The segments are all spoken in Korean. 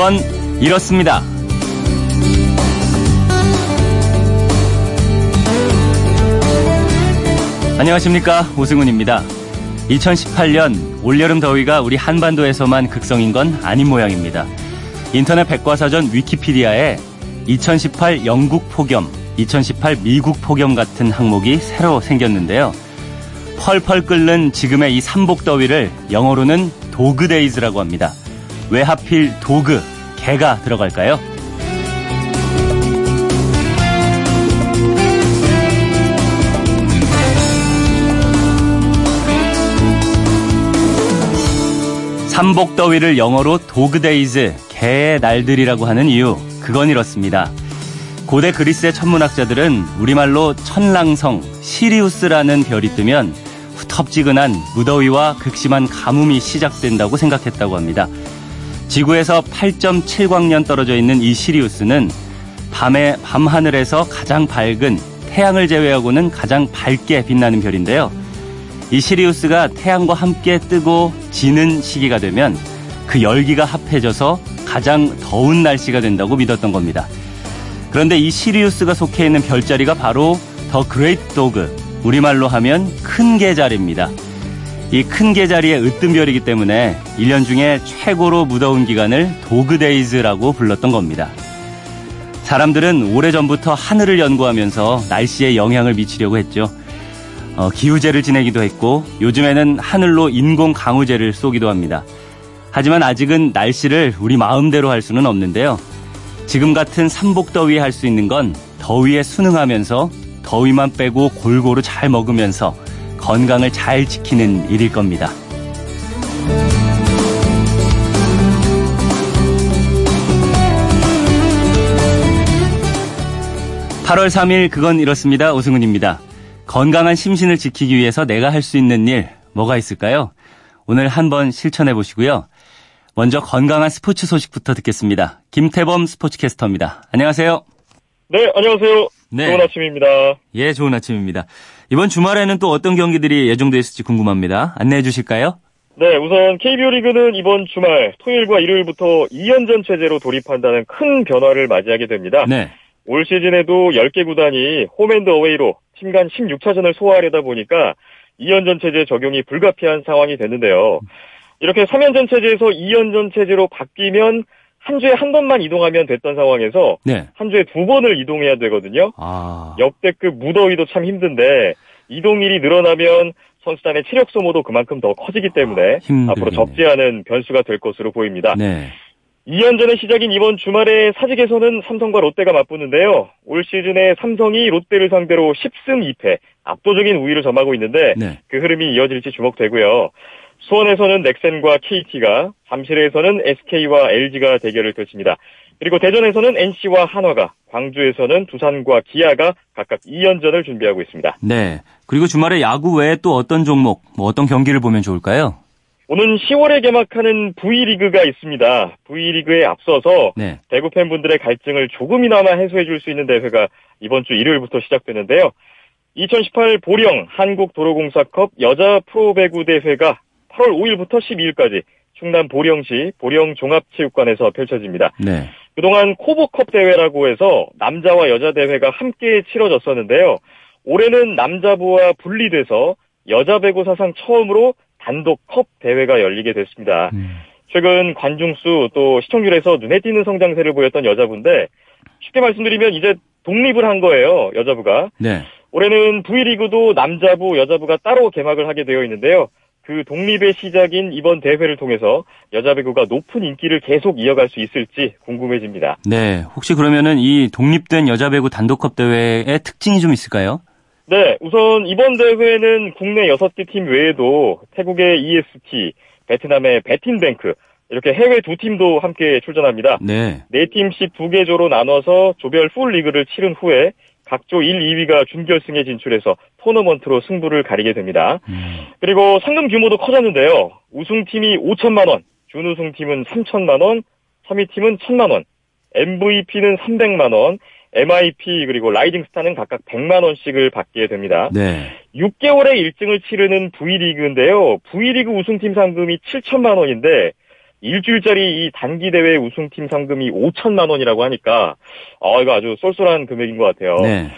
그건 이렇습니다. 안녕하십니까. 오승훈입니다. 2018년 올여름 더위가 우리 한반도에서만 극성인 건 아닌 모양입니다. 인터넷 백과사전 위키피디아에 2018 영국 폭염, 2018 미국 폭염 같은 항목이 새로 생겼는데요. 펄펄 끓는 지금의 이 삼복 더위를 영어로는 도그데이즈라고 합니다. 왜 하필 도그, 개가 들어갈까요? 삼복더위를 영어로 도그데이즈, 개의 날들이라고 하는 이유, 그건 이렇습니다. 고대 그리스의 천문학자들은 우리말로 천랑성, 시리우스라는 별이 뜨면 후텁지근한 무더위와 극심한 가뭄이 시작된다고 생각했다고 합니다. 지구에서 8.7광년 떨어져 있는 이 시리우스는 밤에 밤하늘에서 가장 밝은 태양을 제외하고는 가장 밝게 빛나는 별인데요. 이 시리우스가 태양과 함께 뜨고 지는 시기가 되면 그 열기가 합해져서 가장 더운 날씨가 된다고 믿었던 겁니다. 그런데 이 시리우스가 속해 있는 별자리가 바로 The Great Dog, 우리말로 하면 큰 개자리입니다. 이 큰개자리의 으뜸별이기 때문에 1년 중에 최고로 무더운 기간을 Dog Days라고 불렀던 겁니다. 사람들은 오래전부터 하늘을 연구하면서 날씨에 영향을 미치려고 했죠. 어, 기우제를 지내기도 했고 요즘에는 하늘로 인공 강우제를 쏘기도 합니다. 하지만 아직은 날씨를 우리 마음대로 할 수는 없는데요. 지금 같은 삼복더위에 할 수 있는 건 더위에 순응하면서 더위만 빼고 골고루 잘 먹으면서 건강을 잘 지키는 일일 겁니다. 8월 3일 그건 이렇습니다. 오승훈입니다. 건강한 심신을 지키기 위해서 내가 할 수 있는 일 뭐가 있을까요? 오늘 한번 실천해 보시고요. 먼저 건강한 스포츠 소식부터 듣겠습니다. 김태범 스포츠캐스터입니다. 안녕하세요. 네, 안녕하세요. 네. 좋은 아침입니다. 예, 좋은 아침입니다. 이번 주말에는 또 어떤 경기들이 예정되어 있을지 궁금합니다. 안내해 주실까요? 네, 우선 KBO 리그는 이번 주말 토요일과 일요일부터 2연전 체제로 돌입한다는 큰 변화를 맞이하게 됩니다. 네. 올 시즌에도 10개 구단이 홈앤드 어웨이로 팀간 16차전을 소화하려다 보니까 2연전 체제 적용이 불가피한 상황이 됐는데요. 이렇게 3연전 체제에서 2연전 체제로 바뀌면 한 주에 한 번만 이동하면 됐던 상황에서 네. 한 주에 두 번을 이동해야 되거든요. 아. 역대급 무더위도 참 힘든데 이동일이 늘어나면 선수단의 체력 소모도 그만큼 더 커지기 때문에 아, 앞으로 적지 않은 변수가 될 것으로 보입니다. 네. 2연전의 시작인 이번 주말에 사직에서는 삼성과 롯데가 맞붙는데요. 올 시즌에 삼성이 롯데를 상대로 10승 2패 압도적인 우위를 점하고 있는데 네. 그 흐름이 이어질지 주목되고요. 수원에서는 넥센과 KT가, 잠실에서는 SK와 LG가 대결을 펼칩니다. 그리고 대전에서는 NC와 한화가, 광주에서는 두산과 기아가 각각 2연전을 준비하고 있습니다. 네. 그리고 주말에 야구 외에 또 어떤 종목, 뭐 어떤 경기를 보면 좋을까요? 오는 10월에 개막하는 V리그가 있습니다. V리그에 앞서서 네. 대구 팬분들의 갈증을 조금이나마 해소해 줄 수 있는 대회가 이번 주 일요일부터 시작되는데요. 2018 보령 한국도로공사컵 여자 프로배구 대회가 8월 5일부터 12일까지 충남 보령시 보령종합체육관에서 펼쳐집니다. 네. 그동안 코보컵 대회라고 해서 남자와 여자 대회가 함께 치러졌었는데요. 올해는 남자부와 분리돼서 여자 배구 사상 처음으로 단독 컵 대회가 열리게 됐습니다. 음. 최근 관중수 또 시청률에서 눈에 띄는 성장세를 보였던 여자부인데 쉽게 말씀드리면 이제 독립을 한 거예요. 여자부가. 네. 올해는 V리그도 남자부, 여자부가 따로 개막을 하게 되어 있는데요. 그 독립의 시작인 이번 대회를 통해서 여자 배구가 높은 인기를 계속 이어갈 수 있을지 궁금해집니다. 네, 혹시 그러면은 이 독립된 여자 배구 단독컵 대회의 특징이 좀 있을까요? 네, 우선 이번 대회는 국내 6개 팀 외에도 태국의 EST, 베트남의 베틴뱅크, 이렇게 해외 두 팀도 함께 출전합니다. 네. 네 팀씩 두 개 조로 나눠서 조별 풀 리그를 치른 후에 각조 1, 2위가 준결승에 진출해서 토너먼트로 승부를 가리게 됩니다. 음. 그리고 상금 규모도 커졌는데요. 우승팀이 5천만 원, 준우승팀은 3천만 원, 3위 팀은 1천만 원, MVP는 300만 원, MIP 그리고 Rising Star는 각각 100만 원씩을 받게 됩니다. 네. 6개월의 일정을 치르는 V리그인데요. V리그 우승팀 상금이 7천만 원인데 일주일짜리 이 단기 대회 우승팀 상금이 5천만 원이라고 하니까 어 이거 아주 쏠쏠한 금액인 것 같아요. 네.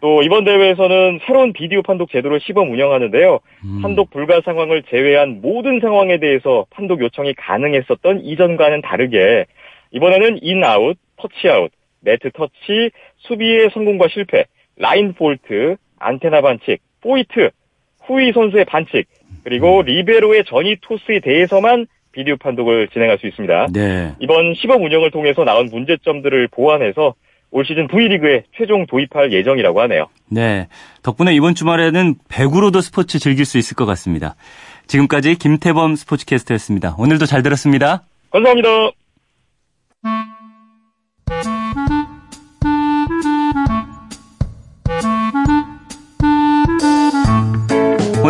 또 이번 대회에서는 새로운 비디오 판독 제도를 시범 운영하는데요. 음. 판독 불가 상황을 제외한 모든 상황에 대해서 판독 요청이 가능했었던 이전과는 다르게 이번에는 인아웃, 터치아웃, 네트 터치, 수비의 성공과 실패, 라인 폴트, 안테나 반칙, four hit, 후위 선수의 반칙, 그리고 음. 리베로의 전위 토스에 대해서만 비디오 판독을 진행할 수 있습니다. 네. 이번 시범 운영을 통해서 나온 문제점들을 보완해서 올 시즌 V리그에 최종 도입할 예정이라고 하네요. 네. 덕분에 이번 주말에는 배구로도 스포츠 즐길 수 있을 것 같습니다. 지금까지 김태범 스포츠캐스터였습니다. 오늘도 잘 들었습니다. 감사합니다.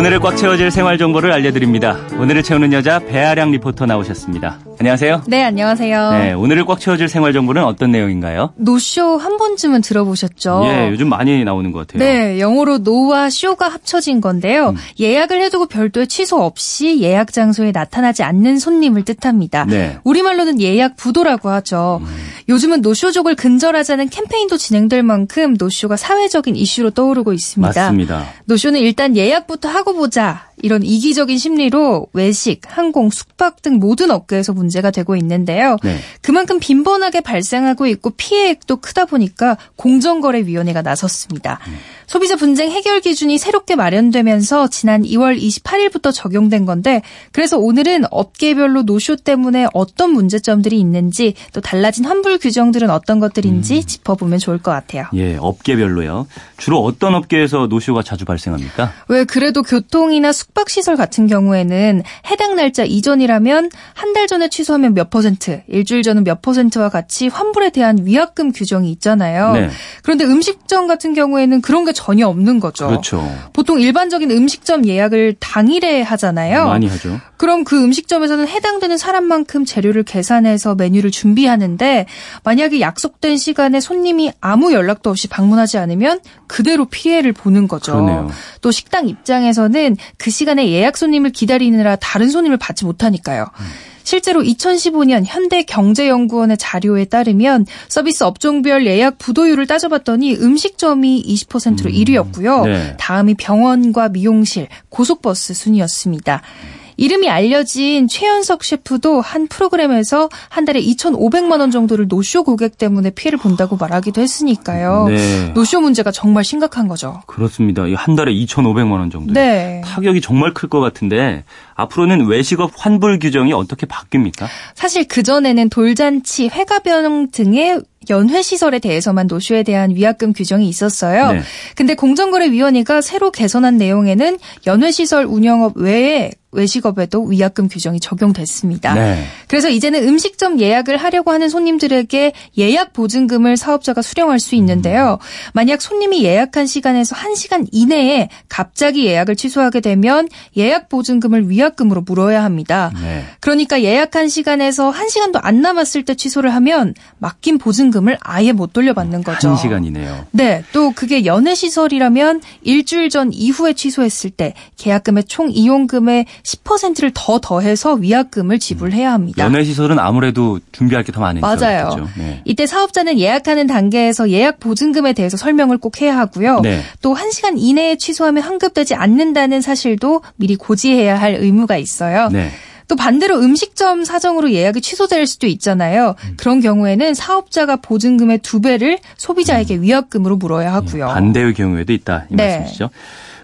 오늘을 꽉 채워질 생활 정보를 알려드립니다. 오늘을 채우는 여자 배아량 리포터 나오셨습니다. 안녕하세요. 네, 안녕하세요. 네, 오늘을 꽉 채워줄 생활 정보는 어떤 내용인가요? 노쇼 한 번쯤은 들어보셨죠? 예, 요즘 많이 나오는 것 같아요. 네, 영어로 no와 show가 합쳐진 건데요. 음. 예약을 해두고 별도의 취소 없이 예약 장소에 나타나지 않는 손님을 뜻합니다. 네. 우리말로는 예약 부도라고 하죠. 음. 요즘은 노쇼족을 근절하자는 캠페인도 진행될 만큼 노쇼가 사회적인 이슈로 떠오르고 있습니다. 맞습니다. 노쇼는 일단 예약부터 하고 보자 이런 이기적인 심리로 외식, 항공, 숙박 등 모든 업계에서 문제가 되고 있는데요. 네. 그만큼 빈번하게 발생하고 있고 피해액도 크다 보니까 공정거래위원회가 나섰습니다. 음. 소비자 분쟁 해결 기준이 새롭게 마련되면서 지난 2월 28일부터 적용된 건데 그래서 오늘은 업계별로 노쇼 때문에 어떤 문제점들이 있는지 또 달라진 환불 규정들은 어떤 것들인지 음. 짚어보면 좋을 것 같아요. 예, 업계별로요. 주로 어떤 업계에서 노쇼가 자주 발생합니까? 왜 그래도 교통이나 숙 박시설 같은 경우에는 해당 날짜 이전이라면 한 달 전에 취소하면 몇 퍼센트, 일주일 전은 몇 퍼센트와 같이 환불에 대한 위약금 규정이 있잖아요. 네. 그런데 음식점 같은 경우에는 그런 게 전혀 없는 거죠. 그렇죠. 보통 일반적인 음식점 예약을 당일에 하잖아요. 많이 하죠. 그럼 그 음식점에서는 해당되는 사람만큼 재료를 계산해서 메뉴를 준비하는데 만약에 약속된 시간에 손님이 아무 연락도 없이 방문하지 않으면 그대로 피해를 보는 거죠. 그러네요. 또 식당 입장에서는 그 시간에 예약 손님을 기다리느라 다른 손님을 받지 못하니까요. 음. 실제로 2015년 현대경제연구원의 자료에 따르면 서비스 업종별 예약 부도율을 따져봤더니 음식점이 20%로 음. 1위였고요. 네. 다음이 병원과 미용실, 고속버스 순이었습니다. 이름이 알려진 최현석 셰프도 한 프로그램에서 한 달에 2,500만 원 정도를 노쇼 고객 때문에 피해를 본다고 말하기도 했으니까요. 네. 노쇼 문제가 정말 심각한 거죠. 그렇습니다. 한 달에 2,500만 원 정도. 네. 타격이 정말 클 것 같은데 앞으로는 외식업 환불 규정이 어떻게 바뀝니까? 사실 그전에는 돌잔치, 회가변 등의 연회 시설에 대해서만 노쇼에 대한 위약금 규정이 있었어요. 네. 근데 공정거래위원회가 새로 개선한 내용에는 연회 시설 운영업 외에 외식업에도 위약금 규정이 적용됐습니다. 네. 그래서 이제는 음식점 예약을 하려고 하는 손님들에게 예약 보증금을 사업자가 수령할 수 있는데요. 만약 손님이 예약한 시간에서 1시간 이내에 갑자기 예약을 취소하게 되면 예약 보증금을 위약금으로 물어야 합니다. 네. 그러니까 예약한 시간에서 1시간도 안 남았을 때 취소를 하면 맡긴 보증금 을 아예 못 돌려받는 거죠. 1시간이네요. 네. 또 그게 연회 시설이라면 일주일 전 이후에 취소했을 때 계약금의 총 이용금의 10%를 더 더해서 위약금을 지불해야 합니다. 연회 시설은 아무래도 준비할 게 더 많으니까. 맞아요. 네. 이때 사업자는 예약하는 단계에서 예약 보증금에 대해서 설명을 꼭 해야 하고요. 네. 또 1시간 이내에 취소하면 환급되지 않는다는 사실도 미리 고지해야 할 의무가 있어요. 네. 또 반대로 음식점 사정으로 예약이 취소될 수도 있잖아요. 음. 그런 경우에는 사업자가 보증금의 두 배를 소비자에게 음. 위약금으로 물어야 하고요. 반대의 경우에도 있다 이 네. 말씀이시죠.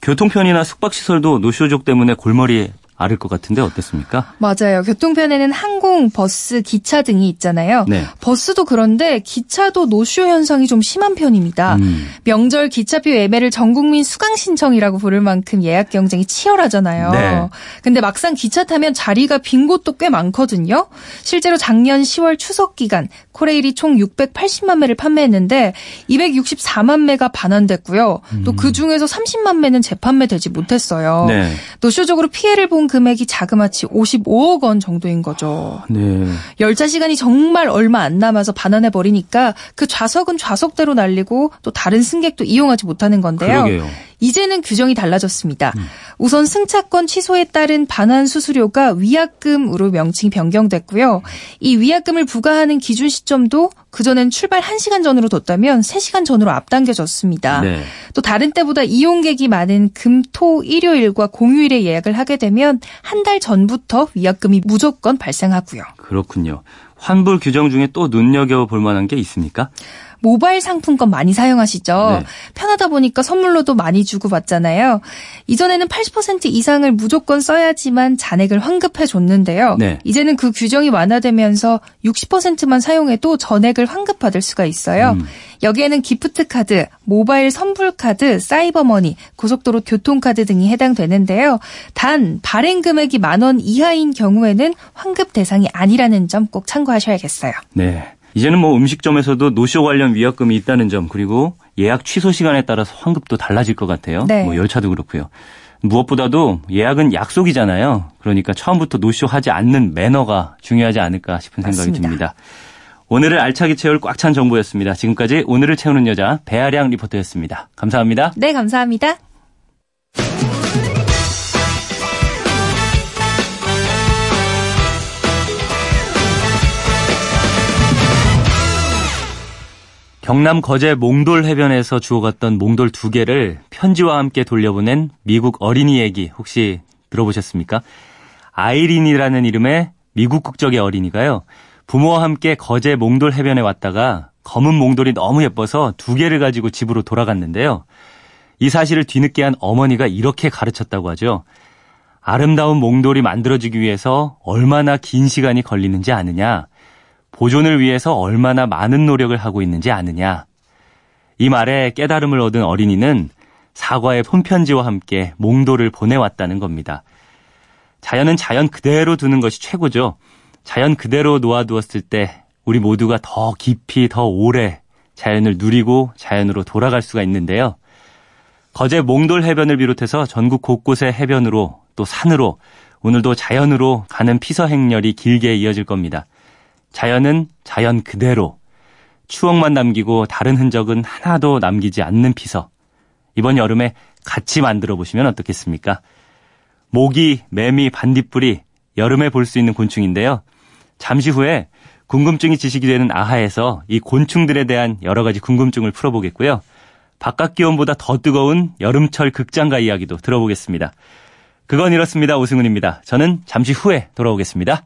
교통편이나 숙박시설도 노쇼족 때문에 골머리 앓을 것 같은데 어땠습니까? 맞아요. 교통편에는 항공, 버스, 기차 등이 있잖아요. 네. 버스도 그런데 기차도 노쇼 현상이 좀 심한 편입니다. 음. 명절 기차표 예매를 전국민 수강 신청이라고 부를 만큼 예약 경쟁이 치열하잖아요. 네. 근데 막상 기차 타면 자리가 빈 곳도 꽤 많거든요. 실제로 작년 10월 추석 기간 코레일이 총 680만 매를 판매했는데 264만 매가 반환됐고요. 음. 또그 중에서 30만 매는 재판매되지 못했어요. 네. 노쇼적으로 피해를 본 금액이 자그마치 55억 원 정도인 거죠. 네. 열차 시간이 정말 얼마 안 남아서 반환해 버리니까 그 좌석은 좌석대로 날리고 또 다른 승객도 이용하지 못하는 건데요. 그러게요. 이제는 규정이 달라졌습니다. 음. 우선 승차권 취소에 따른 반환 수수료가 위약금으로 명칭이 변경됐고요. 이 위약금을 부과하는 기준 시점도 그전엔 출발 1시간 전으로 뒀다면 3시간 전으로 앞당겨졌습니다. 네. 또 다른 때보다 이용객이 많은 금, 토, 일요일과 공휴일에 예약을 하게 되면 한 달 전부터 위약금이 무조건 발생하고요. 그렇군요. 환불 규정 중에 또 눈여겨볼 만한 게 있습니까? 모바일 상품권 많이 사용하시죠. 네. 편하다 보니까 선물로도 많이 주고 받잖아요. 이전에는 80% 이상을 무조건 써야지만 잔액을 환급해 줬는데요. 네. 이제는 그 규정이 완화되면서 60%만 사용해도 전액을 환급받을 수가 있어요. 음. 여기에는 기프트 카드, 모바일 선불 카드, 사이버머니, 고속도로 교통카드 등이 해당되는데요. 단 발행 금액이 만 원 이하인 경우에는 환급 대상이 아니라는 점 꼭 참고하셔야겠어요. 네. 이제는 뭐 음식점에서도 노쇼 관련 위약금이 있다는 점 그리고 예약 취소 시간에 따라서 환급도 달라질 것 같아요. 네. 뭐 열차도 그렇고요. 무엇보다도 예약은 약속이잖아요. 그러니까 처음부터 노쇼 하지 않는 매너가 중요하지 않을까 싶은 생각이 맞습니다. 듭니다. 오늘을 알차게 채울 꽉 찬 정보였습니다. 지금까지 오늘을 채우는 여자 배아량 리포터였습니다. 감사합니다. 네, 감사합니다. 경남 거제 몽돌 해변에서 주워갔던 몽돌 두 개를 편지와 함께 돌려보낸 미국 어린이 얘기 혹시 들어보셨습니까? 아이린이라는 이름의 미국 국적의 어린이가요. 부모와 함께 거제 몽돌 해변에 왔다가 검은 몽돌이 너무 예뻐서 두 개를 가지고 집으로 돌아갔는데요. 이 사실을 뒤늦게 한 어머니가 이렇게 가르쳤다고 하죠. 아름다운 몽돌이 만들어지기 위해서 얼마나 긴 시간이 걸리는지 아느냐. 보존을 위해서 얼마나 많은 노력을 하고 있는지 아느냐. 이 말에 깨달음을 얻은 어린이는 사과의 손편지와 함께 몽도를 보내왔다는 겁니다. 자연은 자연 그대로 두는 것이 최고죠. 자연 그대로 놓아두었을 때 우리 모두가 더 깊이 더 오래 자연을 누리고 자연으로 돌아갈 수가 있는데요. 거제 몽돌 해변을 비롯해서 전국 곳곳의 해변으로 또 산으로 오늘도 자연으로 가는 피서 행렬이 길게 이어질 겁니다. 자연은 자연 그대로 추억만 남기고 다른 흔적은 하나도 남기지 않는 피서. 이번 여름에 같이 만들어 보시면 어떻겠습니까? 모기, 매미, 반딧불이 여름에 볼 수 있는 곤충인데요. 잠시 후에 궁금증이 지식이 되는 아하에서 이 곤충들에 대한 여러 가지 궁금증을 풀어보겠고요. 바깥 기온보다 더 뜨거운 여름철 극장가 이야기도 들어보겠습니다. 그건 이렇습니다. 오승훈입니다. 저는 잠시 후에 돌아오겠습니다.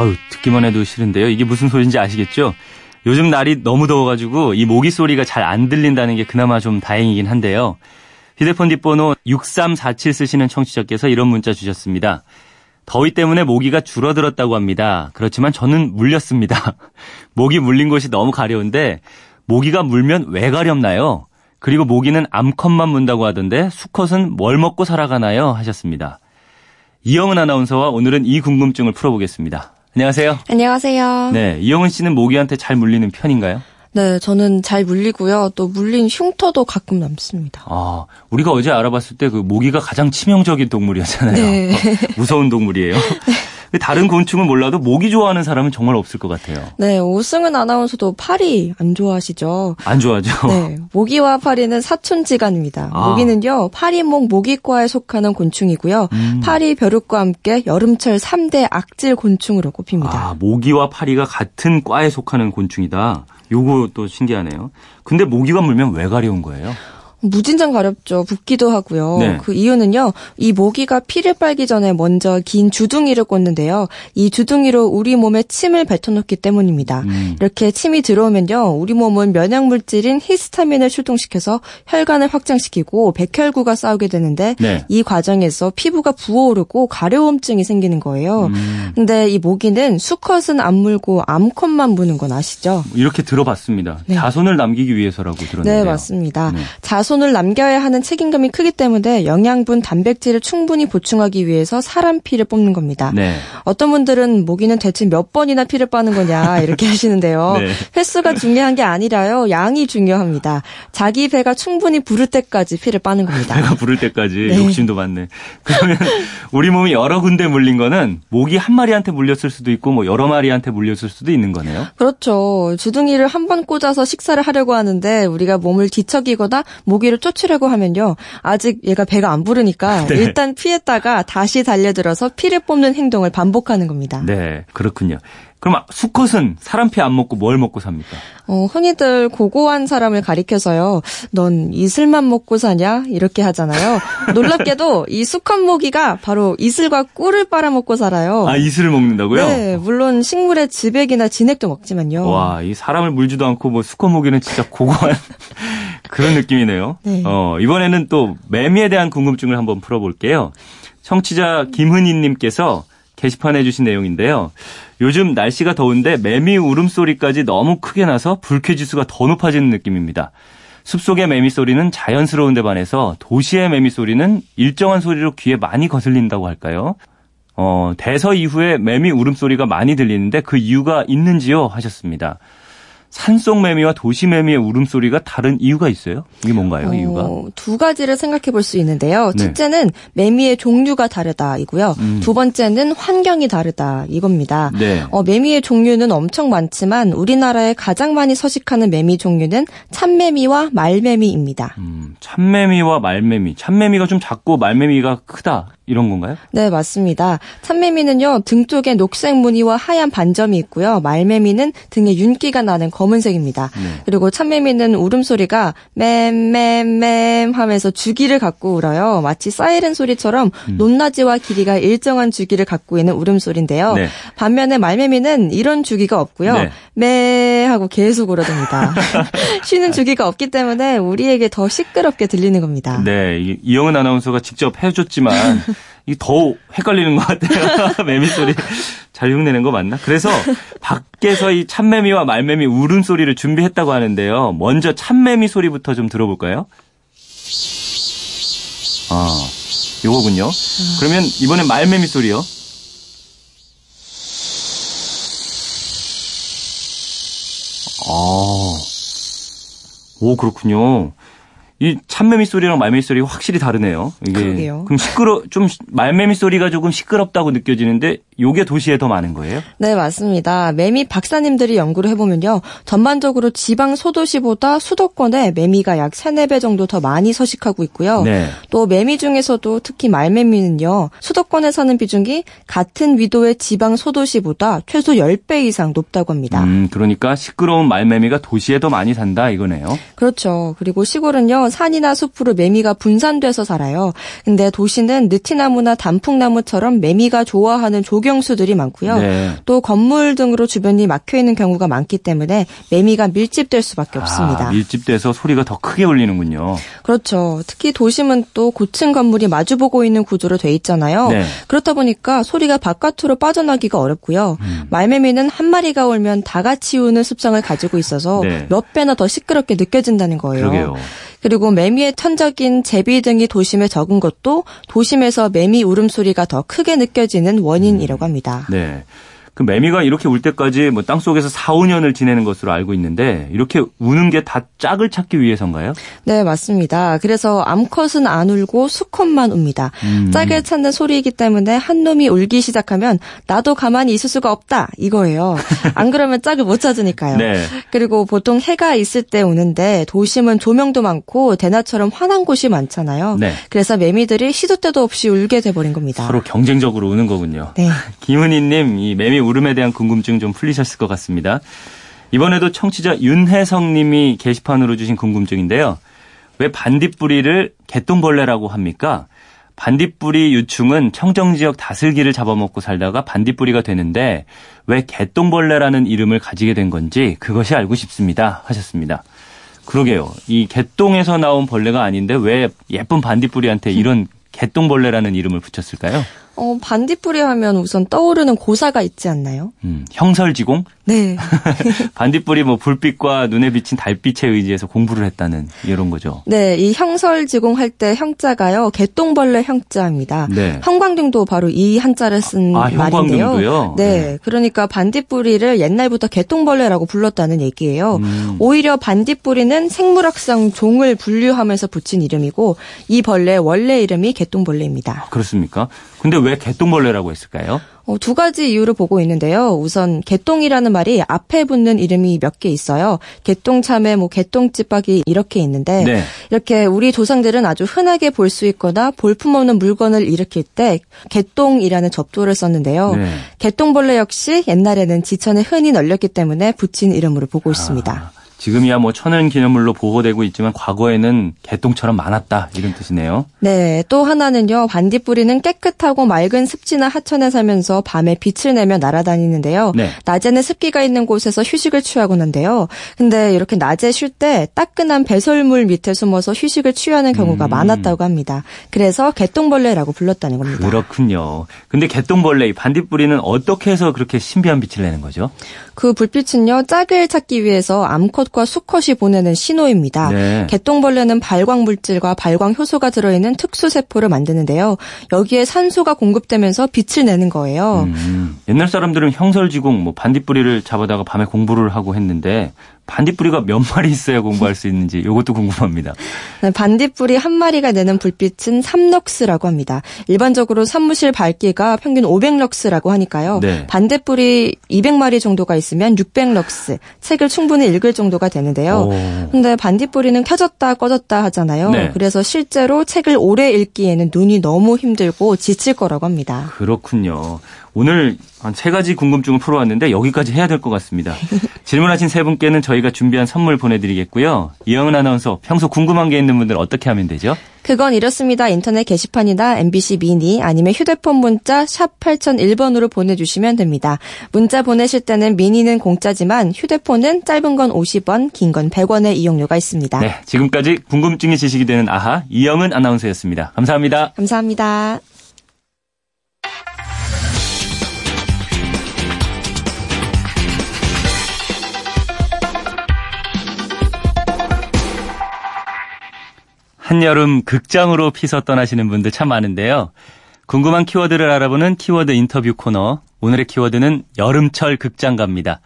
아유, 듣기만 해도 싫은데요. 이게 무슨 소리인지 아시겠죠? 요즘 날이 너무 더워가지고 이 모기 소리가 잘 안 들린다는 게 그나마 좀 다행이긴 한데요. 휴대폰 뒷번호 6347 쓰시는 청취자께서 이런 문자 주셨습니다. 더위 때문에 모기가 줄어들었다고 합니다. 그렇지만 저는 물렸습니다. 모기 물린 곳이 너무 가려운데 모기가 물면 왜 가렵나요? 그리고 모기는 암컷만 문다고 하던데 수컷은 뭘 먹고 살아가나요? 하셨습니다. 이영은 아나운서와 오늘은 이 궁금증을 풀어보겠습니다. 안녕하세요. 안녕하세요. 네, 이영은 씨는 모기한테 잘 물리는 편인가요? 네, 저는 잘 물리고요. 또 물린 흉터도 가끔 남습니다. 아, 우리가 어제 알아봤을 때 그 모기가 가장 치명적인 동물이었잖아요. 네. 어, 무서운 동물이에요. 네. 다른 곤충은 몰라도 모기 좋아하는 사람은 정말 없을 것 같아요. 네, 오승은 아나운서도 파리 안 좋아하시죠? 안 좋아하죠. 네, 모기와 파리는 사촌지간입니다. 아. 모기는요, 파리목 모기과에 속하는 곤충이고요. 음. 파리 벼룩과 함께 여름철 3대 악질 곤충으로 꼽힙니다. 아, 모기와 파리가 같은 과에 속하는 곤충이다. 요거 또 신기하네요. 근데 모기가 물면 왜 가려운 거예요? 무진장 가렵죠. 붓기도 하고요. 네. 그 이유는요. 이 모기가 피를 빨기 전에 먼저 긴 주둥이를 꽂는데요. 이 주둥이로 우리 몸에 침을 뱉어놓기 때문입니다. 음. 이렇게 침이 들어오면요. 우리 몸은 면역 물질인 히스타민을 출동시켜서 혈관을 확장시키고 백혈구가 싸우게 되는데 네. 이 과정에서 피부가 부어오르고 가려움증이 생기는 거예요. 음. 근데 이 모기는 수컷은 안 물고 암컷만 무는 건 아시죠? 이렇게 들어봤습니다. 네. 자손을 남기기 위해서라고 들었는데요. 네, 맞습니다. 네. 자손을 남겨야 하는 책임감이 크기 때문에 영양분, 단백질을 충분히 보충하기 위해서 사람 피를 뽑는 겁니다. 네. 어떤 분들은 모기는 대체 몇 번이나 피를 빠는 거냐 이렇게 하시는데요. 네. 횟수가 중요한 게 아니라요. 양이 중요합니다. 자기 배가 충분히 부를 때까지 피를 빠는 겁니다. 배가 부를 때까지 네. 욕심도 많네. 그러면 우리 몸이 여러 군데 물린 거는 모기 한 마리한테 물렸을 수도 있고 뭐 여러 마리한테 물렸을 수도 있는 거네요. 그렇죠. 주둥이를 한 번 꽂아서 식사를 하려고 하는데 우리가 몸을 뒤척이거나 모기를 쫓으려고 하면요. 아직 얘가 배가 안 부르니까 네. 일단 피했다가 다시 달려들어서 피를 뽑는 행동을 반복하는 겁니다. 네, 그렇군요. 그럼 수컷은 사람 피 안 먹고 뭘 먹고 삽니까? 어, 흔히들 고고한 사람을 가리켜서요. 넌 이슬만 먹고 사냐? 이렇게 하잖아요. 놀랍게도 이 수컷 모기가 바로 이슬과 꿀을 빨아먹고 살아요. 아, 이슬을 먹는다고요? 네, 물론 식물의 즙액이나 진액도 먹지만요. 와, 이 사람을 물지도 않고 뭐 수컷 모기는 진짜 고고한 그런 느낌이네요. 네. 어, 이번에는 또 매미에 대한 궁금증을 한번 풀어볼게요. 청취자 김은희님께서 게시판에 주신 내용인데요. 요즘 날씨가 더운데 매미 울음소리까지 너무 크게 나서 불쾌지수가 더 높아지는 느낌입니다. 숲속의 매미 소리는 자연스러운 데 반해서 도시의 매미 소리는 일정한 소리로 귀에 많이 거슬린다고 할까요? 어, 대서 이후에 매미 울음소리가 많이 들리는데 그 이유가 있는지요? 하셨습니다. 산속 매미와 도시 매미의 울음소리가 다른 이유가 있어요? 이게 뭔가요, 어, 이유가? 두 가지를 생각해 볼 수 있는데요. 네. 첫째는 매미의 종류가 다르다 이고요. 음. 두 번째는 환경이 다르다 이겁니다. 네. 어, 매미의 종류는 엄청 많지만 우리나라에 가장 많이 서식하는 매미 종류는 참매미와 말매미입니다. 음, 참매미와 말매미. 참매미가 좀 작고 말매미가 크다. 이런 건가요? 네, 맞습니다. 참매미는요, 등 쪽에 녹색 무늬와 하얀 반점이 있고요. 말매미는 등에 윤기가 나는 검은색입니다. 네. 그리고 참매미는 울음소리가 맴맴맴 하면서 주기를 갖고 울어요. 마치 사이렌 소리처럼 음. 높낮이와 길이가 일정한 주기를 갖고 있는 울음소리인데요. 네. 반면에 말매미는 이런 주기가 없고요. 네. 매 하고 계속 울어댑니다. 쉬는 주기가 없기 때문에 우리에게 더 시끄럽게 들리는 겁니다. 네, 이영은 아나운서가 직접 해줬지만 이 더 헷갈리는 것 같아요. 매미 소리 잘 흉내낸 거 맞나? 그래서 밖에서 이 참매미와 말매미 울음소리를 준비했다고 하는데요. 먼저 참매미 소리부터 좀 들어볼까요? 아, 요거군요. 그러면 이번엔 말매미 소리요. 아, 오, 그렇군요. 이 참매미 소리랑 말매미 소리가 확실히 다르네요. 이게 그러게요. 그럼 시끄러 좀 말매미 소리가 조금 시끄럽다고 느껴지는데 요게 도시에 더 많은 거예요? 네, 맞습니다. 매미 박사님들이 연구를 해 보면요. 전반적으로 지방 소도시보다 수도권에 매미가 약 3, 4배 정도 더 많이 서식하고 있고요. 네. 또 매미 중에서도 특히 말매미는요. 수도권에 사는 비중이 같은 위도의 지방 소도시보다 최소 10배 이상 높다고 합니다. 음, 그러니까 시끄러운 말매미가 도시에 더 많이 산다 이거네요. 그렇죠. 그리고 시골은요. 산이나 숲으로 매미가 분산돼서 살아요. 근데 도시는 느티나무나 단풍나무처럼 매미가 좋아하는 조경수들이 많고요. 네. 또 건물 등으로 주변이 막혀 있는 경우가 많기 때문에 매미가 밀집될 수밖에 아, 없습니다. 밀집돼서 소리가 더 크게 울리는군요. 그렇죠. 특히 도심은 또 고층 건물이 마주보고 있는 구조로 돼 있잖아요. 네. 그렇다 보니까 소리가 바깥으로 빠져나기가 어렵고요. 음. 말매미는 한 마리가 울면 다 같이 우는 습성을 가지고 있어서 네. 몇 배나 더 시끄럽게 느껴진다는 거예요. 그러게요. 그리고 매미의 천적인 제비 등이 도심에 적은 것도 도심에서 매미 울음소리가 더 크게 느껴지는 원인이라고 합니다. 네. 그 매미가 이렇게 울 때까지 뭐 땅속에서 4, 5년을 지내는 것으로 알고 있는데 이렇게 우는 게 다 짝을 찾기 위해서인가요? 네, 맞습니다. 그래서 암컷은 안 울고 수컷만 웁니다. 음. 짝을 찾는 소리이기 때문에 한 놈이 울기 시작하면 나도 가만히 있을 수가 없다 이거예요. 안 그러면 짝을 못 찾으니까요. 네. 그리고 보통 해가 있을 때 우는데 도심은 조명도 많고 대낮처럼 환한 곳이 많잖아요. 네. 그래서 매미들이 시도 때도 없이 울게 돼버린 겁니다. 서로 경쟁적으로 우는 거군요. 네. 김은희님, 이 매미 울음에 대한 궁금증 좀 풀리셨을 것 같습니다. 이번에도 청취자 윤혜성 님이 게시판으로 주신 궁금증인데요. 왜 반딧불이를 개똥벌레라고 합니까? 반딧불이 유충은 청정 지역 다슬기를 잡아먹고 살다가 반딧불이가 되는데 왜 개똥벌레라는 이름을 가지게 된 건지 그것이 알고 싶습니다. 하셨습니다. 그러게요. 이 개똥에서 나온 벌레가 아닌데 왜 예쁜 반딧불이한테 이런 개똥벌레라는 이름을 붙였을까요? 어, 반딧불이 하면 우선 떠오르는 고사가 있지 않나요? 음, 형설지공? 네. 반딧불이 뭐 불빛과 눈에 비친 달빛에 의지해서 공부를 했다는 이런 거죠. 네, 이 형설지공 할 때 형자가요. 개똥벌레 형자입니다. 네. 형광등도 바로 이 한자를 쓴 아, 말인데요. 형광등도요? 네, 네, 그러니까 반딧불이를 옛날부터 개똥벌레라고 불렀다는 얘기예요. 음. 오히려 반딧불이는 생물학상 종을 분류하면서 붙인 이름이고 이 벌레 원래 이름이 개똥벌레입니다. 아, 그렇습니까? 근데 왜 개똥벌레라고 했을까요? 어, 두 가지 이유를 보고 있는데요. 우선 개똥이라는 말이 앞에 붙는 이름이 몇 개 있어요. 개똥참외, 뭐 개똥집박이 이렇게 있는데 네. 이렇게 우리 조상들은 아주 흔하게 볼 수 있거나 볼품없는 물건을 일으킬 때 개똥이라는 접조를 썼는데요. 네. 개똥벌레 역시 옛날에는 지천에 흔히 널렸기 때문에 붙인 이름으로 보고 아. 있습니다. 지금이야 뭐 천연 기념물로 보호되고 있지만 과거에는 개똥처럼 많았다 이런 뜻이네요. 네, 또 하나는요. 반딧불이는 깨끗하고 맑은 습지나 하천에 살면서 밤에 빛을 내며 날아다니는데요. 네. 낮에는 습기가 있는 곳에서 휴식을 취하곤 한데요. 근데 이렇게 낮에 쉴 때 따끈한 배설물 밑에 숨어서 휴식을 취하는 경우가 음. 많았다고 합니다. 그래서 개똥벌레라고 불렀다는 겁니다. 그렇군요. 근데 개똥벌레 반딧불이는 어떻게 해서 그렇게 신비한 빛을 내는 거죠? 그 불빛은요. 짝을 찾기 위해서 암컷 수컷과 수컷이 보내는 신호입니다. 네. 개똥벌레는 발광 물질과 발광 효소가 들어있는 특수 세포를 만드는데요. 여기에 산소가 공급되면서 빛을 내는 거예요. 음, 옛날 사람들은 형설지공, 뭐 반딧불이를 잡아다가 밤에 공부를 하고 했는데 반딧불이가 몇 마리 있어야 공부할 수 있는지 이것도 궁금합니다. 네, 반딧불이 한 마리가 내는 불빛은 3럭스라고 합니다. 일반적으로 사무실 밝기가 평균 500럭스라고 하니까요. 네. 반딧불이 200마리 정도가 있으면 600럭스, 책을 충분히 읽을 정도 가 되는데요. 오. 근데 반딧불이는 켜졌다 꺼졌다 하잖아요. 네. 그래서 실제로 책을 오래 읽기에는 눈이 너무 힘들고 지칠 거라고 합니다. 그렇군요. 오늘 한 세 가지 궁금증을 풀어왔는데 여기까지 해야 될 것 같습니다. 질문하신 세 분께는 저희가 준비한 선물 보내드리겠고요. 이영은 아나운서 평소 궁금한 게 있는 분들 어떻게 하면 되죠? 그건 이렇습니다. 인터넷 게시판이나 MBC 미니 아니면 휴대폰 문자 샵 8001번으로 보내주시면 됩니다. 문자 보내실 때는 미니는 공짜지만 휴대폰은 짧은 건 50원, 긴 건 100원의 이용료가 있습니다. 네, 지금까지 궁금증이 지식이 되는 아하 이영은 아나운서였습니다. 감사합니다. 감사합니다. 한여름 극장으로 피서 떠나시는 분들 참 많은데요. 궁금한 키워드를 알아보는 키워드 인터뷰 코너. 오늘의 키워드는 여름철 극장가입니다.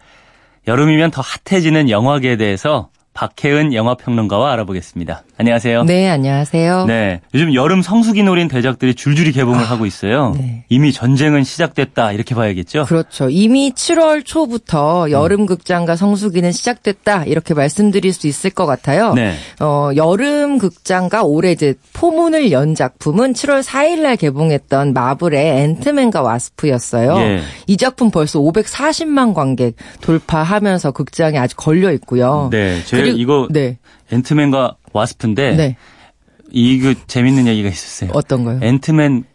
여름이면 더 핫해지는 영화계에 대해서 박혜은 영화평론가와 알아보겠습니다. 안녕하세요. 네, 안녕하세요. 네. 요즘 여름 성수기 노린 대작들이 줄줄이 개봉을 아, 하고 있어요. 네. 이미 전쟁은 시작됐다 이렇게 봐야겠죠? 그렇죠. 이미 7월 초부터 여름 음. 극장과 성수기는 시작됐다 이렇게 말씀드릴 수 있을 것 같아요. 네. 어, 여름 극장가 올해 이제 포문을 연 작품은 7월 4일 날 개봉했던 마블의 앤트맨과 와스프였어요. 예. 이 작품 벌써 540만 관객 돌파하면서 극장에 아직 걸려 있고요. 네. 그리고 이거 네. 앤트맨과 와스프인데 네. 이거 재밌는 얘기가 있었어요. 어떤 거요? 앤트맨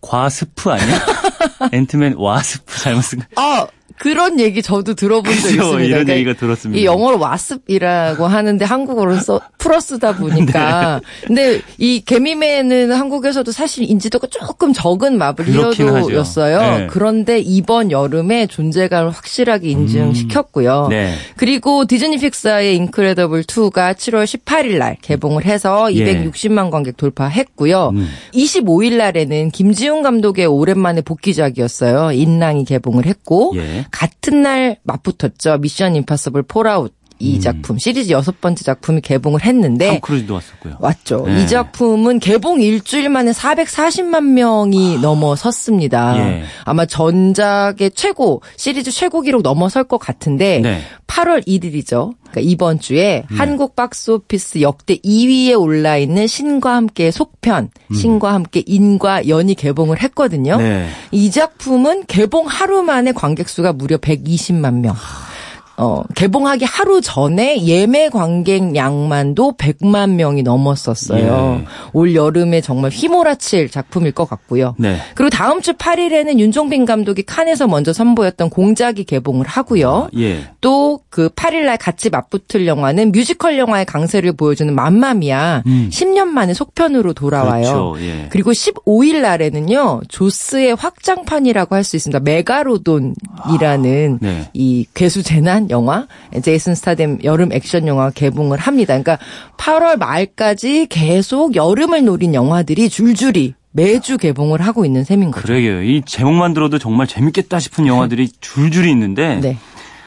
과스프 아니야? 앤트맨 와스프 잘못 쓴 거. 아, 그런 얘기 저도 들어본 적 있습니다. 이런 그러니까 얘기가 들었습니다. 이 영어로 Wasp이라고 하는데 한국어로 써 풀어 쓰다 보니까. 네. 근데 이 개미맨은 한국에서도 사실 인지도가 조금 적은 마블 히어로였어요. 네. 그런데 이번 여름에 존재감을 확실하게 인증시켰고요. 음. 네. 그리고 디즈니 픽사의 인크레더블 2가 7월 18일 날 개봉을 해서 260만 예. 관객 돌파했고요. 음. 25일 날에는 김지운 감독의 오랜만에 복귀작이었어요. 인랑이 개봉을 했고 예. 같은 날 맞붙었죠. 미션 임파서블 폴아웃 이 음. 작품 시리즈 여섯 번째 작품이 개봉을 했는데 톰 크루즈도 왔었고요. 왔죠. 네. 이 작품은 개봉 일주일 만에 440만 명이 아. 넘어섰습니다. 예. 아마 전작의 최고 시리즈 최고 기록 넘어설 것 같은데 네. 8월 1일이죠. 그러니까 이번 주에 네. 한국 박스오피스 역대 2위에 올라 있는 신과 함께 속편, 음. 신과 함께 인과 연이 개봉을 했거든요. 네. 이 작품은 개봉 하루 만에 관객 수가 무려 120만 명. 어, 개봉하기 하루 전에 예매 관객 양만도 100만 명이 넘었었어요. 예. 올 여름에 정말 휘몰아칠 작품일 것 같고요. 네. 그리고 다음 주 8일에는 윤종빈 감독이 칸에서 먼저 선보였던 공작이 개봉을 하고요. 아, 예. 또그 8일날 같이 맞붙을 영화는 뮤지컬 영화의 강세를 보여주는 맘마미아 음. 10년 만에 속편으로 돌아와요. 그렇죠. 예. 그리고 15일 날에는요 조스의 확장판이라고 할 수 있습니다. 메가로돈이라는 아, 네. 이 괴수 재난 영화 제이슨 스타뎀 여름 액션 영화 개봉을 합니다. 그러니까 8월 말까지 계속 여름을 노린 영화들이 줄줄이 매주 개봉을 하고 있는 셈인 거죠. 그러게요. 이 제목만 들어도 정말 재밌겠다 싶은 영화들이 줄줄이 있는데 네.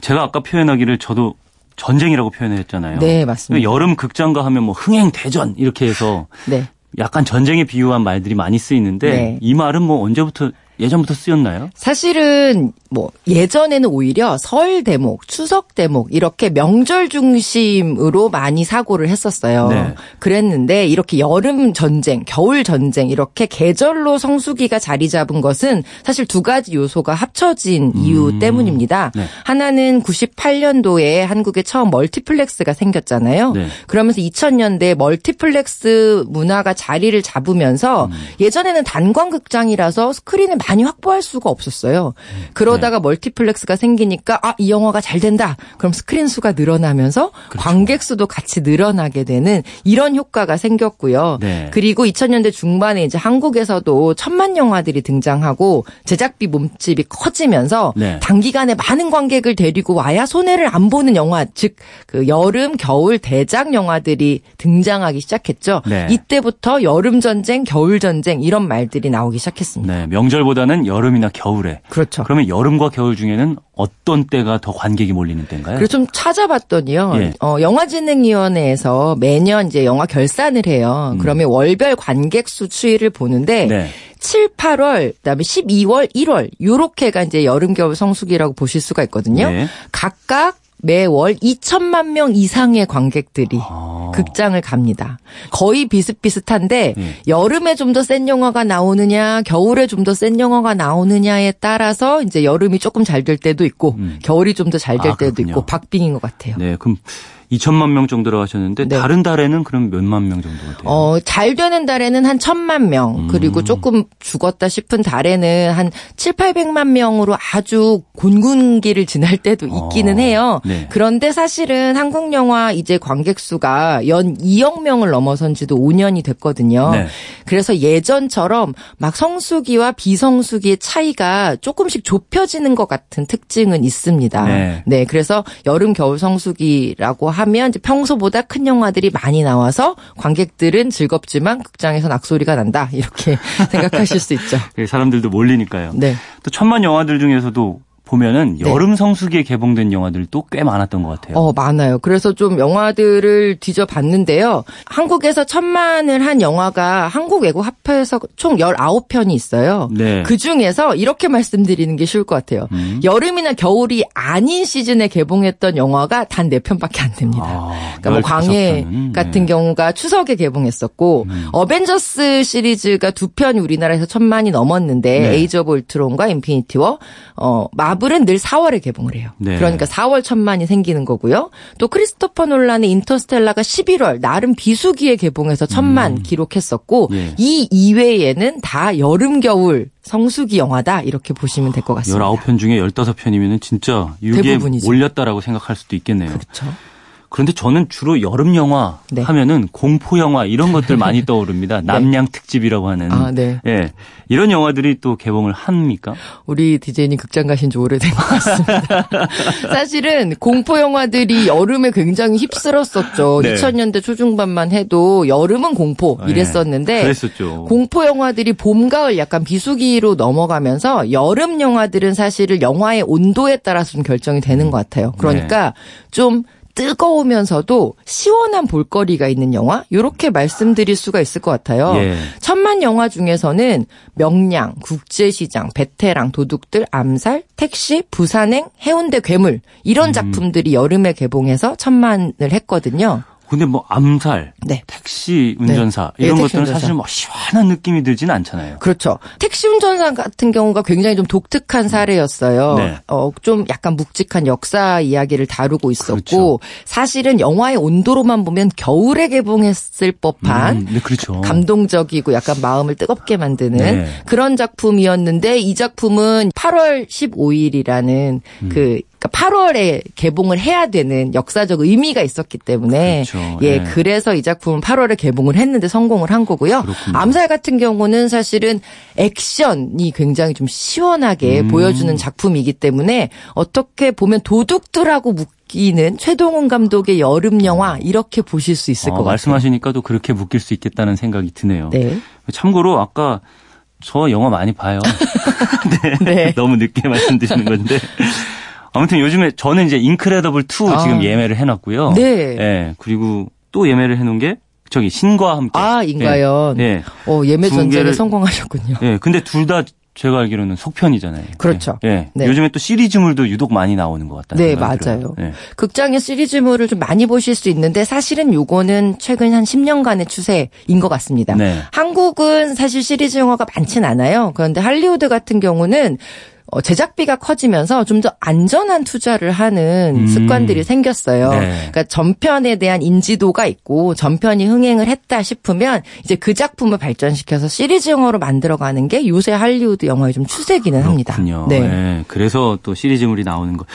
제가 아까 표현하기를 저도 전쟁이라고 표현을 했잖아요. 네, 맞습니다. 여름 극장가 하면 뭐 흥행 대전 이렇게 해서 네. 약간 전쟁에 비유한 말들이 많이 쓰이는데 네. 이 말은 뭐 언제부터 예전부터 쓰였나요? 사실은 뭐 예전에는 오히려 설 대목, 추석 대목 이렇게 명절 중심으로 많이 사고를 했었어요. 네. 그랬는데 이렇게 여름 전쟁, 겨울 전쟁 이렇게 계절로 성수기가 자리 잡은 것은 사실 두 가지 요소가 합쳐진 이유 음. 때문입니다. 네. 하나는 98년도에 한국에 처음 멀티플렉스가 생겼잖아요. 네. 그러면서 2000년대 멀티플렉스 문화가 자리를 잡으면서 음. 예전에는 단관극장이라서 스크린을 많이 확보할 수가 없었어요. 그러다가 네. 멀티플렉스가 생기니까 아, 이 영화가 잘 된다. 그럼 스크린 수가 늘어나면서 그렇죠. 관객 수도 같이 늘어나게 되는 이런 효과가 생겼고요. 네. 그리고 2000년대 중반에 이제 한국에서도 천만 영화들이 등장하고 제작비 몸집이 커지면서 네. 단기간에 많은 관객을 데리고 와야 손해를 안 보는 영화, 즉 그 여름, 겨울 대작 영화들이 등장하기 시작했죠. 네. 이때부터 여름 전쟁, 겨울 전쟁 이런 말들이 나오기 시작했습니다. 네, 명절보다 겨울보다는 여름이나 겨울에. 그렇죠. 그러면 여름과 겨울 중에는 어떤 때가 더 관객이 몰리는 때인가요? 그래서 좀 찾아봤더니요. 예. 어, 영화진흥위원회에서 매년 이제 영화 결산을 해요. 음. 그러면 월별 관객 수 추이를 보는데 네. 7, 8월, 그다음에 12월, 1월 요렇게가 이제 여름 겨울 성수기라고 보실 수가 있거든요. 네. 각각 매월 2천만 명 이상의 관객들이 아. 극장을 갑니다. 거의 비슷비슷한데 음. 여름에 좀 더 센 영화가 나오느냐, 겨울에 좀 더 센 영화가 나오느냐에 따라서 이제 여름이 조금 잘 될 때도 있고 음. 겨울이 좀 더 잘될 아, 때도 있고 박빙인 것 같아요. 네, 그럼 2천만 명 정도라고 하셨는데 네. 다른 달에는 그럼 몇만 명 정도가 돼요? 어, 잘 되는 달에는 한 천만 명. 음. 그리고 조금 죽었다 싶은 달에는 한 7, 800만 명으로 아주 곤군기를 지날 때도 있기는 어. 해요. 네. 그런데 사실은 한국 영화 이제 관객 수가 연 2억 명을 넘어선 지도 5년이 됐거든요. 네. 그래서 예전처럼 막 성수기와 비성수기의 차이가 조금씩 좁혀지는 것 같은 특징은 있습니다. 네. 네 그래서 여름 겨울 성수기라고 하 하면 이제 평소보다 큰 영화들이 많이 나와서 관객들은 즐겁지만 극장에서 낙소리가 난다 이렇게 생각하실 수 있죠. 사람들도 몰리니까요. 네. 또 천만 영화들 중에서도 보면은 네. 여름 성수기에 개봉된 영화들도 꽤 많았던 것 같아요. 어, 많아요. 그래서 좀 영화들을 뒤져봤는데요. 한국에서 천만을 한 영화가 한국 외국 합해서 총 19편이 있어요. 네. 그 중에서 이렇게 말씀드리는 게 쉬울 것 같아요. 음. 여름이나 겨울이 아닌 시즌에 개봉했던 영화가 단 4편밖에 안 됩니다. 아, 그러니까 뭐 광해 같은 네. 경우가 추석에 개봉했었고 음. 어벤져스 시리즈가 두 편이 우리나라에서 천만이 넘었는데 네. 에이지 오브 울트론과 인피니티 워 어, 마블은 늘 4월에 개봉을 해요. 네. 그러니까 4월 천만이 생기는 거고요. 또 크리스토퍼 놀란의 인터스텔라가 11월 나름 비수기에 개봉해서 천만 음. 기록했었고 예. 이 이외에는 다 여름 겨울 성수기 영화다 이렇게 보시면 될 것 같습니다. 19편 중에 15편이면 진짜 여기에 몰렸다라고 생각할 수도 있겠네요. 그렇죠. 그런데 저는 주로 여름 영화 네. 하면은 공포 영화 이런 것들 많이 떠오릅니다. 네. 남양 특집이라고 하는. 아, 네. 예. 이런 영화들이 또 개봉을 합니까? 우리 디제이님 극장 가신 지 오래된 것 같습니다. 사실은 공포 영화들이 여름에 굉장히 휩쓸었었죠. 네. 2000년대 초중반만 해도 여름은 공포 네. 이랬었는데 네. 그랬었죠. 공포 영화들이 봄, 가을 약간 비수기로 넘어가면서 여름 영화들은 사실은 영화의 온도에 따라서 좀 결정이 되는 것 같아요. 그러니까 네. 좀 뜨거우면서도 시원한 볼거리가 있는 영화 이렇게 말씀드릴 수가 있을 것 같아요. 예. 천만 영화 중에서는 명량, 국제시장, 베테랑, 도둑들, 암살, 택시, 부산행, 해운대 괴물 이런 음. 작품들이 여름에 개봉해서 천만을 했거든요. 근데 뭐 암살, 네. 택시 운전사 네. 이런 네, 것들은 운전사. 사실 뭐 시원한 느낌이 들지는 않잖아요. 그렇죠. 택시 운전사 같은 경우가 굉장히 좀 독특한 사례였어요. 네. 어, 좀 약간 묵직한 역사 이야기를 다루고 있었고 그렇죠. 사실은 영화의 온도로만 보면 겨울에 개봉했을 법한 음, 네, 그렇죠. 감동적이고 약간 마음을 뜨겁게 만드는 네. 그런 작품이었는데 이 작품은 8월 15일이라는 음. 그 그러니까 8월에 개봉을 해야 되는 역사적 의미가 있었기 때문에 그렇죠. 예, 네. 그래서 이 작품은 8월에 개봉을 했는데 성공을 한 거고요. 그렇군요. 암살 같은 경우는 사실은 액션이 굉장히 좀 시원하게 음. 보여주는 작품이기 때문에 어떻게 보면 도둑들하고 묶 이는 최동훈 감독의 여름 영화 이렇게 보실 수 있을 어, 것 같아요. 말씀하시니까 또 그렇게 묶일 수 있겠다는 생각이 드네요. 네. 참고로 아까 저 영화 많이 봐요. 네. 네. 너무 늦게 말씀드리는 건데 아무튼 요즘에 저는 이제 인크레더블 2 아. 지금 예매를 해놨고요. 네. 네. 그리고 또 예매를 해놓은 게 저기 신과 함께. 아. 네. 네. 어 예매 전제를 성공하셨군요. 네. 근데 둘 다 제가 알기로는 속편이잖아요. 그렇죠. 네. 네. 요즘에 또 시리즈물도 유독 많이 나오는 것 같다. 네, 맞아요. 네. 극장의 시리즈물을 좀 많이 보실 수 있는데 사실은 요거는 최근 한 10년간의 추세인 것 같습니다. 네. 한국은 사실 시리즈 영화가 많진 않아요. 그런데 할리우드 같은 경우는 어, 제작비가 커지면서 좀 더 안전한 투자를 하는 음. 습관들이 생겼어요. 네. 그러니까 전편에 대한 인지도가 있고 전편이 흥행을 했다 싶으면 이제 그 작품을 발전시켜서 시리즈 영화로 만들어가는 게 요새 할리우드 영화의 좀 추세기는 합니다. 네. 네. 그래서 또 시리즈물이 나오는 거.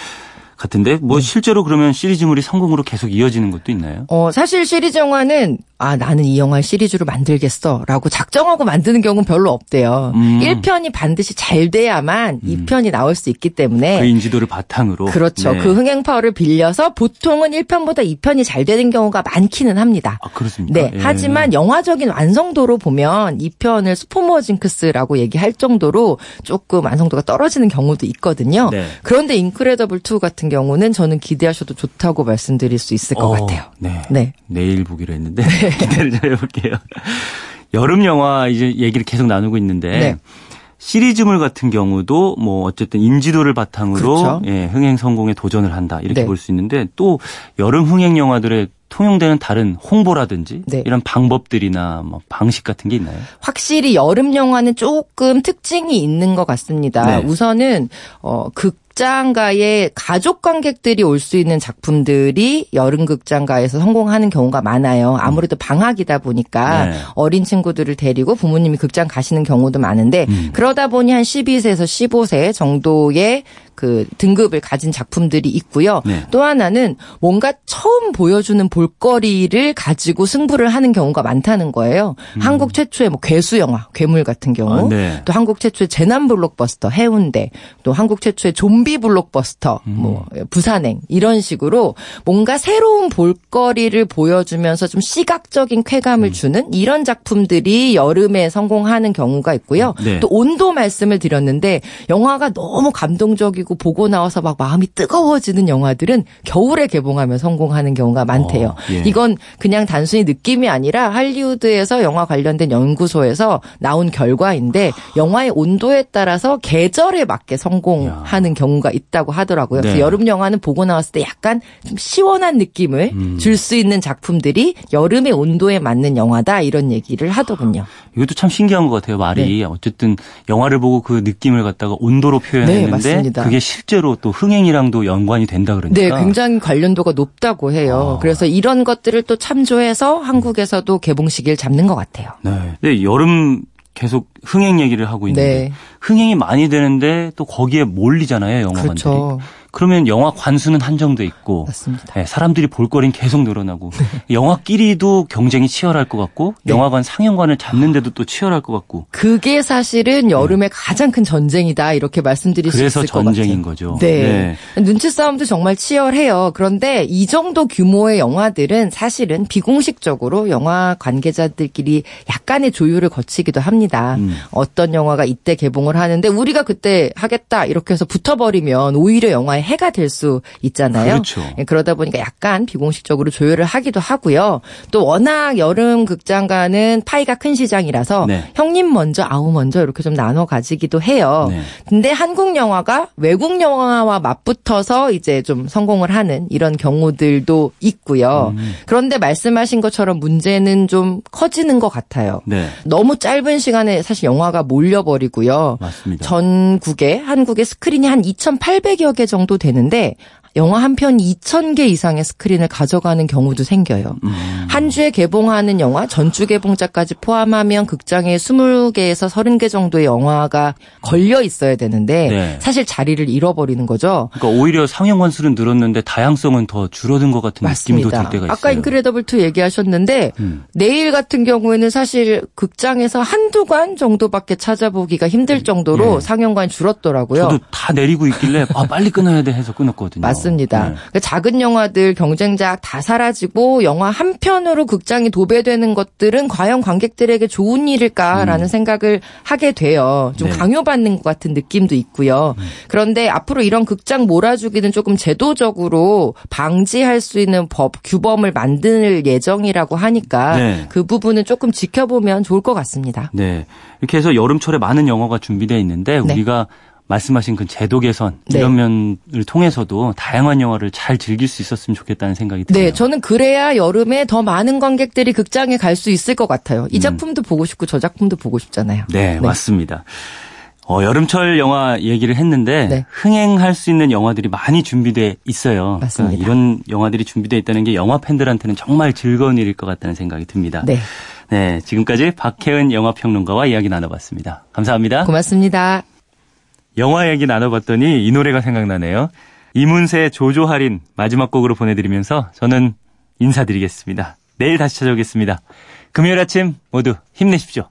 같은데 뭐 네. 실제로 그러면 시리즈물이 성공으로 계속 이어지는 것도 있나요? 어 사실 시리즈 영화는 아, 나는 이 영화를 시리즈로 만들겠어. 라고 작정하고 만드는 경우는 별로 없대요. 음. 1편이 반드시 잘 돼야만 음. 2편이 나올 수 있기 때문에. 그 인지도를 바탕으로. 그렇죠. 네. 그 흥행 파워를 빌려서 보통은 1편보다 2편이 잘 되는 경우가 많기는 합니다. 아, 그렇습니까? 네. 예. 하지만 영화적인 완성도로 보면 2편을 스포머 징크스라고 얘기할 정도로 조금 완성도가 떨어지는 경우도 있거든요. 네. 그런데 인크레더블 2 같은 경우는 저는 기대하셔도 좋다고 말씀드릴 수 있을 것 어, 같아요. 네. 네. 내일 보기로 했는데. 네. 기대를 좀 해볼게요. 여름 영화 이제 얘기를 계속 나누고 있는데 네. 시리즈물 같은 경우도 뭐 어쨌든 인지도를 바탕으로 그렇죠. 예, 흥행 성공에 도전을 한다 이렇게 네. 볼수 있는데 또 여름 흥행 영화들의 통용되는 다른 홍보라든지 네. 이런 방법들이나 뭐 방식 같은 게 있나요? 확실히 여름 영화는 조금 특징이 있는 것 같습니다. 네. 우선은 어 극 장가에 가족 관객들이 올 수 있는 작품들이 여름 극장가에서 성공하는 경우가 많아요. 아무래도 방학이다 보니까 네. 어린 친구들을 데리고 부모님이 극장 가시는 경우도 많은데 음. 그러다 보니 한 12세에서 15세 정도의 그 등급을 가진 작품들이 있고요. 네. 또 하나는 뭔가 처음 보여주는 볼거리를 가지고 승부를 하는 경우가 많다는 거예요. 음. 한국 최초의 뭐 괴수 영화, 괴물 같은 경우, 아, 네. 또 한국 최초의 재난 블록버스터 해운대, 또 한국 최초의 좀비 블록버스터, 음. 뭐 부산행 이런 식으로 뭔가 새로운 볼거리를 보여주면서 좀 시각적인 쾌감을 음. 주는 이런 작품들이 여름에 성공하는 경우가 있고요. 네. 또 온도 말씀을 드렸는데 영화가 너무 감동적이고 그리고 보고 나와서 막 마음이 뜨거워지는 영화들은 겨울에 개봉하면 성공하는 경우가 많대요. 어, 예. 이건 그냥 단순히 느낌이 아니라 할리우드에서 영화 관련된 연구소에서 나온 결과인데 영화의 온도에 따라서 계절에 맞게 성공하는 야. 경우가 있다고 하더라고요. 네. 그래서 여름 영화는 보고 나왔을 때 약간 좀 시원한 느낌을 음. 줄수 있는 작품들이 여름의 온도에 맞는 영화다 이런 얘기를 하더군요. 이것도 참 신기한 것 같아요. 말이 네. 어쨌든 영화를 보고 그 느낌을 갖다가 온도로 표현했는데 네, 그게 실제로 또 흥행이랑도 연관이 된다 그러니까. 네, 굉장히 관련도가 높다고 해요. 아. 그래서 이런 것들을 또 참조해서 한국에서도 개봉식일 잡는 것 같아요. 네. 네 여름 계속 흥행 얘기를 하고 있는데 네. 흥행이 많이 되는데 또 거기에 몰리잖아요 영화관들이. 그렇죠. 그러면 영화 관수는 한정돼 있고 네, 사람들이 볼거리는 계속 늘어나고 네. 영화끼리도 경쟁이 치열할 것 같고 네. 영화관 상영관을 잡는데도 또 치열할 것 같고 그게 사실은 여름에 네. 가장 큰 전쟁이다 이렇게 말씀드릴 수 있을 것 같아요. 그래서 전쟁인 거죠. 네. 네. 눈치 싸움도 정말 치열해요. 그런데 이 정도 규모의 영화들은 사실은 비공식적으로 영화 관계자들끼리 약간의 조율을 거치기도 합니다. 음. 어떤 영화가 이때 개봉을 하는데 우리가 그때 하겠다 이렇게 해서 붙어버리면 오히려 영화에 해가 될 수 있잖아요. 그렇죠. 예, 그러다 보니까 약간 비공식적으로 조율을 하기도 하고요. 또 워낙 여름 극장가는 파이가 큰 시장이라서 네. 형님 먼저 아우 먼저 이렇게 좀 나눠 가지기도 해요. 네. 근데 한국 영화가 외국 영화와 맞붙어서 이제 좀 성공을 하는 이런 경우들도 있고요. 음. 그런데 말씀하신 것처럼 문제는 좀 커지는 것 같아요. 네. 너무 짧은 시간에 사실 영화가 몰려버리고요. 맞습니다. 전국에 한국의 스크린이 한 2,800여 개 정도 되는데 영화 한 편이 2,000개 이상의 스크린을 가져가는 경우도 생겨요. 음. 한 주에 개봉하는 영화, 전주 개봉자까지 포함하면 극장에 20개에서 30개 정도의 영화가 걸려 있어야 되는데 네. 사실 자리를 잃어버리는 거죠. 그러니까 오히려 상영 관수는 늘었는데 다양성은 더 줄어든 것 같은 맞습니다. 느낌도 들 때가 있어요. 아까 인크레더블 2 얘기하셨는데 음. 내일 같은 경우에는 사실 극장에서 한두 관 정도밖에 찾아보기가 힘들 정도로 네. 상영관이 줄었더라고요. 저도 다 내리고 있길래 아 빨리 끊어야 돼 해서 끊었거든요. 맞습니다. 맞습니다. 네. 그러니까 작은 영화들 경쟁작 다 사라지고 영화 한 편으로 극장이 도배되는 것들은 과연 관객들에게 좋은 일일까라는 음. 생각을 하게 돼요. 좀 네. 강요받는 것 같은 느낌도 있고요. 음. 그런데 앞으로 이런 극장 몰아주기는 조금 제도적으로 방지할 수 있는 법 규범을 만들 예정이라고 하니까 네. 그 부분은 조금 지켜보면 좋을 것 같습니다. 네. 이렇게 해서 여름철에 많은 영화가 준비되어 있는데 네. 우리가 말씀하신 그 제도 개선 네. 이런 면을 통해서도 다양한 영화를 잘 즐길 수 있었으면 좋겠다는 생각이 네, 드네요. 네, 저는 그래야 여름에 더 많은 관객들이 극장에 갈 수 있을 것 같아요. 이 음. 작품도 음. 보고 싶고 저 작품도 보고 싶잖아요. 네, 네. 맞습니다. 어, 여름철 영화 얘기를 했는데 네. 흥행할 수 있는 영화들이 많이 준비돼 있어요. 맞습니다. 그러니까 이런 영화들이 준비돼 있다는 게 영화 팬들한테는 정말 즐거운 일일 것 같다는 생각이 듭니다. 네. 네, 지금까지 박혜은 영화평론가와 이야기 나눠봤습니다. 감사합니다. 고맙습니다. 영화 얘기 나눠봤더니 이 노래가 생각나네요. 이문세의 조조할인 마지막 곡으로 보내드리면서 저는 인사드리겠습니다. 내일 다시 찾아오겠습니다. 금요일 아침 모두 힘내십시오.